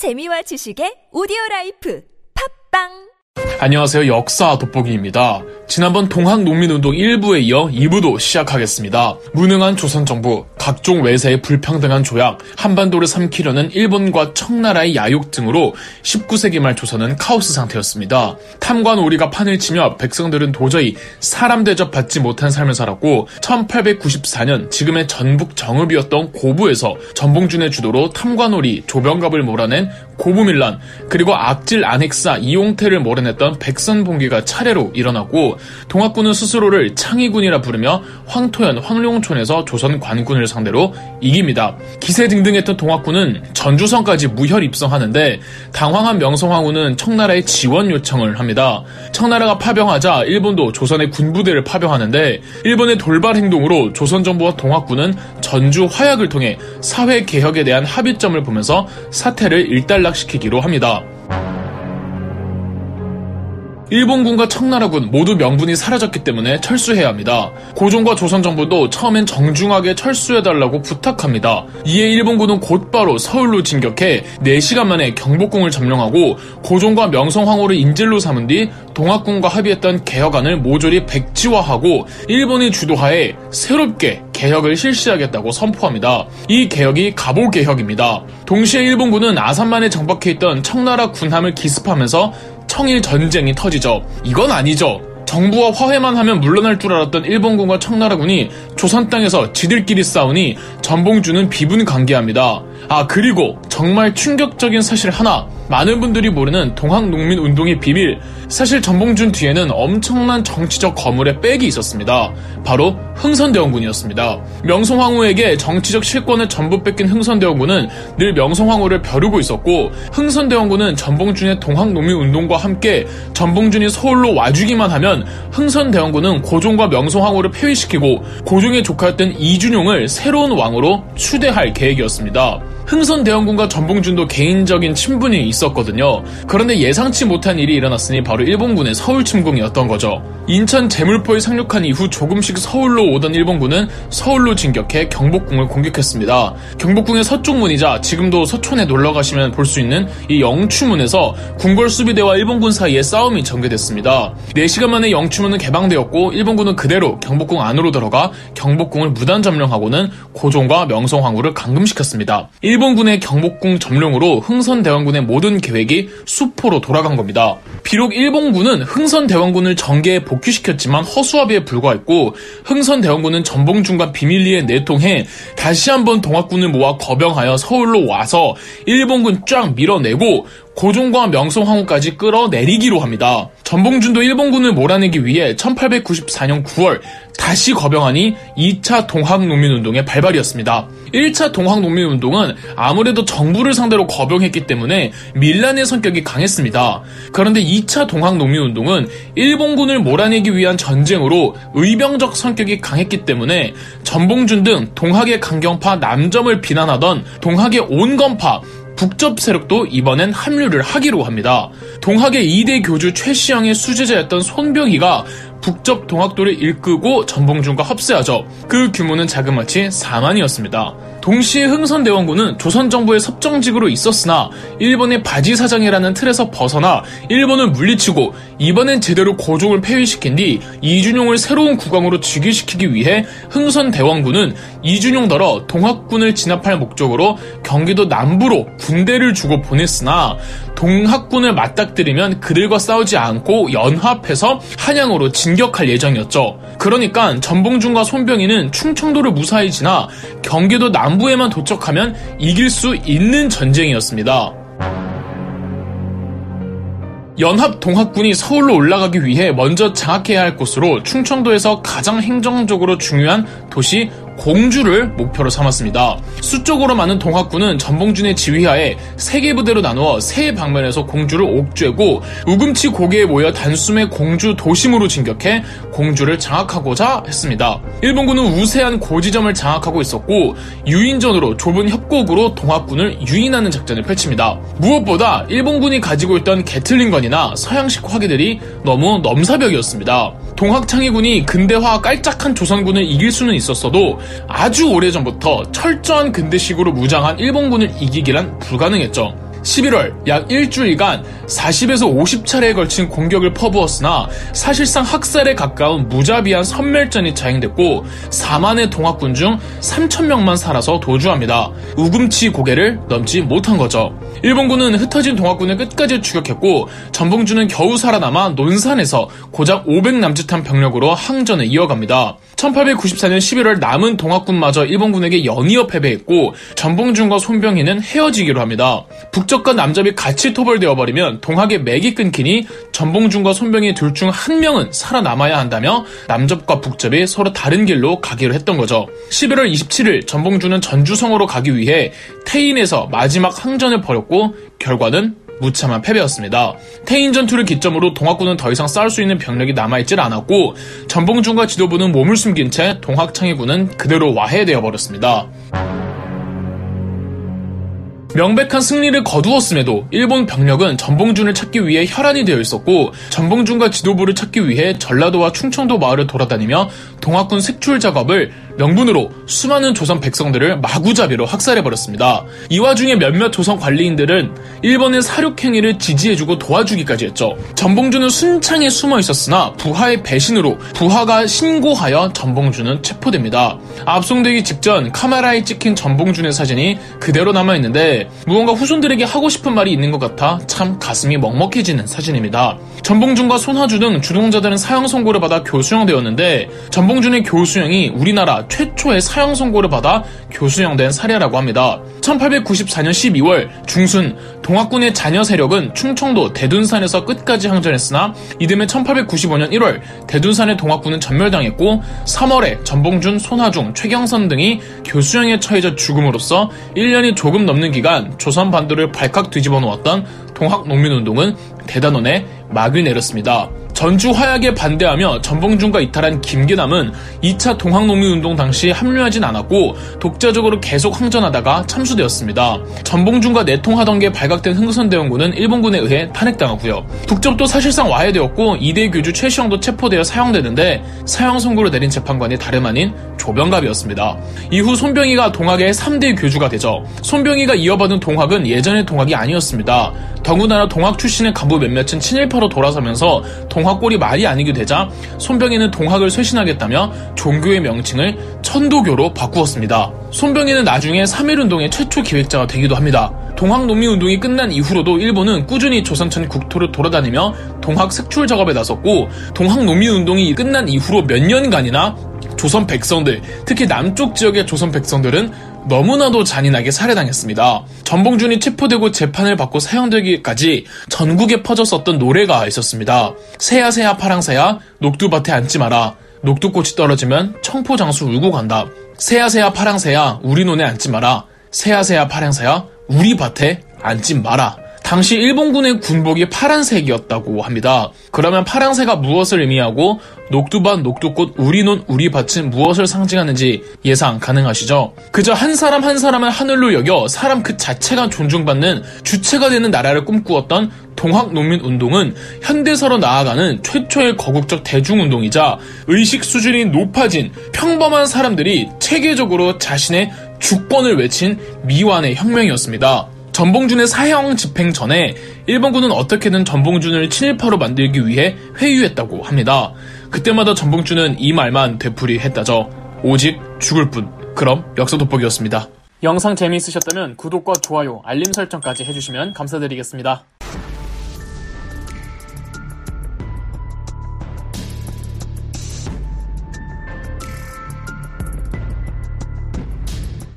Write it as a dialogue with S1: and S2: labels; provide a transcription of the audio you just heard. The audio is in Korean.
S1: 재미와 지식의 오디오 라이프 팟빵
S2: 안녕하세요. 역사 돋보기입니다. 지난번 동학 농민운동 1부에 이어 2부도 시작하겠습니다. 무능한 조선 정부, 각종 외세의 불평등한 조약, 한반도를 삼키려는 일본과 청나라의 야욕 등으로 19세기 말 조선은 카오스 상태였습니다. 탐관 오리가 판을 치며 백성들은 도저히 사람 대접 받지 못한 삶을 살았고 1894년 지금의 전북 정읍이었던 고부에서 전봉준의 주도로 탐관오리 조병갑을 몰아낸 고부밀란 그리고 악질 안핵사 이용태를 몰아냈던 백선봉기가 차례로 일어나고 동학군은 스스로를 창의군이라 부르며 황토현 황룡촌에서 조선 관군을 상대로 이깁니다. 기세 등등했던 동학군은 전주성까지 무혈 입성하는데 당황한 명성황후는 청나라에 지원 요청을 합니다. 청나라가 파병하자 일본도 조선의 군부대를 파병하는데 일본의 돌발 행동으로 조선 정부와 동학군은 전주 화약을 통해 사회 개혁에 대한 합의점을 보면서 사태를 일단락시키기로 합니다. 일본군과 청나라군 모두 명분이 사라졌기 때문에 철수해야 합니다. 고종과 조선 정부도 처음엔 정중하게 철수해달라고 부탁합니다. 이에 일본군은 곧바로 서울로 진격해 4시간 만에 경복궁을 점령하고 고종과 명성황후를 인질로 삼은 뒤 동학군과 합의했던 개혁안을 모조리 백지화하고 일본의 주도하에 새롭게 개혁을 실시하겠다고 선포합니다. 이 개혁이 가보개혁입니다. 동시에 일본군은 아산만에 정박해 있던 청나라 군함을 기습하면서 청일 전쟁이 터지죠. 이건 아니죠. 정부와 화해만 하면 물러날 줄 알았던 일본군과 청나라군이 조선 땅에서 지들끼리 싸우니 전봉주는 비분 관계합니다. 아 그리고 정말 충격적인 사실 하나 많은 분들이 모르는 동학농민운동의 비밀 사실 전봉준 뒤에는 엄청난 정치적 거물의 백이 있었습니다. 바로 흥선대원군이었습니다. 명성황후에게 정치적 실권을 전부 뺏긴 흥선대원군은 늘 명성황후를 벼르고 있었고 흥선대원군은 전봉준의 동학농민운동과 함께 전봉준이 서울로 와주기만 하면 흥선대원군은 고종과 명성황후를 폐위시키고 고종의 조카였던 이준용을 새로운 왕으로 추대할 계획이었습니다. 흥선 대원군과 전봉준도 개인적인 친분이 있었거든요. 그런데 예상치 못한 일이 일어났으니 바로 일본군의 서울 침공이었던 거죠. 인천 제물포에 상륙한 이후 조금씩 서울로 오던 일본군은 서울로 진격해 경복궁을 공격했습니다. 경복궁의 서쪽 문이자 지금도 서촌에 놀러 가시면 볼 수 있는 이 영추문에서 궁궐 수비대와 일본군 사이에 싸움이 전개됐습니다. 4시간 만에 영추문은 개방되었고 일본군은 그대로 경복궁 안으로 들어가 경복궁을 무단 점령하고는 고종과 명성황후를 감금시켰습니다. 일 본군의 경복궁 점령으로 흥선대원군의 모든 계획이 수포로 돌아간 겁니다. 비록 일본군은 흥선대원군을 정계에 복귀시켰지만 허수아비에 불과했고 흥선대원군은 전봉준과 비밀리에 내통해 다시 한번 동학군을 모아 거병하여 서울로 와서 일본군 쫙 밀어내고 고종과 명성황후까지 끌어내리기로 합니다. 전봉준도 일본군을 몰아내기 위해 1894년 9월 다시 거병하니 2차 동학농민운동의 발발이었습니다. 1차 동학농민운동은 아무래도 정부를 상대로 거병했기 때문에 밀란의 성격이 강했습니다. 그런데 2차 동학농민운동은 일본군을 몰아내기 위한 전쟁으로 의병적 성격이 강했기 때문에 전봉준 등 동학의 강경파 남점을 비난하던 동학의 온건파 북접 세력도 이번엔 합류를 하기로 합니다. 동학의 2대 교주 최시영의 수제자였던 손병희가 북접 동학도를 일끄고 전봉준과 합세하죠. 그 규모는 자그마치 4만이었습니다. 동시에 흥선대원군은 조선정부의 섭정직으로 있었으나 일본의 바지사장이라는 틀에서 벗어나 일본을 물리치고 이번엔 제대로 고종을 폐위시킨 뒤 이준용을 새로운 국왕으로 즉위시키기 위해 흥선대원군은 이준용더러 동학군을 진압할 목적으로 경기도 남부로 군대를 주고 보냈으나 동학군을 맞닥뜨리면 그들과 싸우지 않고 연합해서 한양으로 진격할 예정이었죠. 그러니까 전봉준과 손병희는 충청도를 무사히 지나 경기도 남부에만 도착하면 이길 수 있는 전쟁이었습니다. 연합 동학군이 서울로 올라가기 위해 먼저 장악해야 할 곳으로 충청도에서 가장 행정적으로 중요한 도시 공주를 목표로 삼았습니다. 수적으로 많은 동학군은 전봉준의 지휘하에 세 개 부대로 나누어 세 방면에서 공주를 옥죄고 우금치 고개에 모여 단숨에 공주 도심으로 진격해 공주를 장악하고자 했습니다. 일본군은 우세한 고지점을 장악하고 있었고 유인전으로 좁은 협곡으로 동학군을 유인하는 작전을 펼칩니다. 무엇보다 일본군이 가지고 있던 게틀링건이나 서양식 화기들이 너무 넘사벽이었습니다. 동학창의군이 근대화 깔짝한 조선군을 이길 수는 있었어도 아주 오래전부터 철저한 근대식으로 무장한 일본군을 이기기란 불가능했죠. 11월 약 일주일간 40에서 50차례에 걸친 공격을 퍼부었으나 사실상 학살에 가까운 무자비한 선멸전이 자행됐고 4만의 동학군 중 3천명만 살아서 도주합니다. 우금치 고개를 넘지 못한 거죠. 일본군은 흩어진 동학군을 끝까지 추격했고 전봉주는 겨우 살아남아 논산에서 고작 500 남짓한 병력으로 항전을 이어갑니다. 1894년 11월 남은 동학군마저 일본군에게 연이어 패배했고 전봉준과 손병희는 헤어지기로 합니다. 북적과 남접이 같이 토벌되어 버리면 동학의 맥이 끊기니 전봉준과 손병희 둘 중 한 명은 살아남아야 한다며 남접과 북접이 서로 다른 길로 가기로 했던 거죠. 11월 27일 전봉준은 전주성으로 가기 위해 태인에서 마지막 항전을 벌였고 결과는 무참한 패배였습니다. 태인 전투를 기점으로 동학군은 더 이상 싸울 수 있는 병력이 남아있질 않았고 전봉준과 지도부는 몸을 숨긴 채 동학창의군은 그대로 와해되어 버렸습니다. 명백한 승리를 거두었음에도 일본 병력은 전봉준을 찾기 위해 혈안이 되어 있었고 전봉준과 지도부를 찾기 위해 전라도와 충청도 마을을 돌아다니며 동학군 색출 작업을 명분으로 수많은 조선 백성들을 마구잡이로 학살해버렸습니다. 이 와중에 몇몇 조선 관리인들은 일본의 사륙행위를 지지해주고 도와주기까지 했죠. 전봉준은 순창에 숨어 있었으나 부하의 배신으로 부하가 신고하여 전봉준은 체포됩니다. 압송되기 직전 카메라에 찍힌 전봉준의 사진이 그대로 남아있는데 무언가 후손들에게 하고 싶은 말이 있는 것 같아 참 가슴이 먹먹해지는 사진입니다. 전봉준과 손하주 등 주동자들은 사형 선고를 받아 교수형되었는데 전봉준의 교수형이 우리나라 최초의 사형 선고를 받아 교수형된 사례라고 합니다. 1894년 12월 중순 동학군의 자녀 세력은 충청도 대둔산에서 끝까지 항전했으나 이듬해 1895년 1월 대둔산의 동학군은 전멸당했고 3월에 전봉준, 손하중, 최경선 등이 교수형에 처해져 죽음으로써 1년이 조금 넘는 기간 조선 반도를 발칵 뒤집어 놓았던 동학 농민운동은 대단원에 막을 내렸습니다. 전주 화약에 반대하며 전봉준과 이탈한 김계남은 2차 동학농민운동 당시 합류하진 않았고 독자적으로 계속 항전하다가 참수되었습니다. 전봉준과 내통하던 게 발각된 흥선대원군은 일본군에 의해 탄핵당하고요. 북접도 사실상 와해되었고 이대 교주 최시영도 체포되어 사형되는데 사형 선고를 내린 재판관이 다름 아닌 조병갑이었습니다. 이후 손병희가 동학의 3대 교주가 되죠. 손병희가 이어받은 동학은 예전의 동학이 아니었습니다. 더군다나 동학 출신의 간부 몇몇은 친일파로 돌아서면서 동학골이 말이 아니게 되자 손병희는 동학을 쇄신하겠다며 종교의 명칭을 천도교로 바꾸었습니다. 손병희는 나중에 3.1운동의 최초 기획자가 되기도 합니다. 동학 농민운동이 끝난 이후로도 일본은 꾸준히 조선천 국토를 돌아다니며 동학 색출 작업에 나섰고 동학 농민운동이 끝난 이후로 몇 년간이나 조선 백성들, 특히 남쪽 지역의 조선 백성들은 너무나도 잔인하게 살해당했습니다. 전봉준이 체포되고 재판을 받고 사형되기까지 전국에 퍼졌었던 노래가 있었습니다. 새야새야 파랑새야 녹두밭에 앉지 마라. 녹두꽃이 떨어지면 청포장수 울고 간다. 새야새야 파랑새야 우리 논에 앉지 마라. 새야새야 파랑새야 우리 밭에 앉지 마라. 당시 일본군의 군복이 파란색이었다고 합니다. 그러면 파란색가 무엇을 의미하고 녹두밭, 녹두꽃, 우리논, 우리밭은 무엇을 상징하는지 예상 가능하시죠? 그저 한 사람 한 사람을 하늘로 여겨 사람 그 자체가 존중받는 주체가 되는 나라를 꿈꾸었던 동학농민운동은 현대사로 나아가는 최초의 거국적 대중운동이자 의식 수준이 높아진 평범한 사람들이 체계적으로 자신의 주권을 외친 미완의 혁명이었습니다. 전봉준의 사형 집행 전에 일본군은 어떻게든 전봉준을 친일파로 만들기 위해 회유했다고 합니다. 그때마다 전봉준은 이 말만 되풀이했다죠. 오직 죽을 뿐. 그럼 역사 돋보기였습니다. 영상 재미있으셨다면 구독과 좋아요, 알림 설정까지 해주시면 감사드리겠습니다.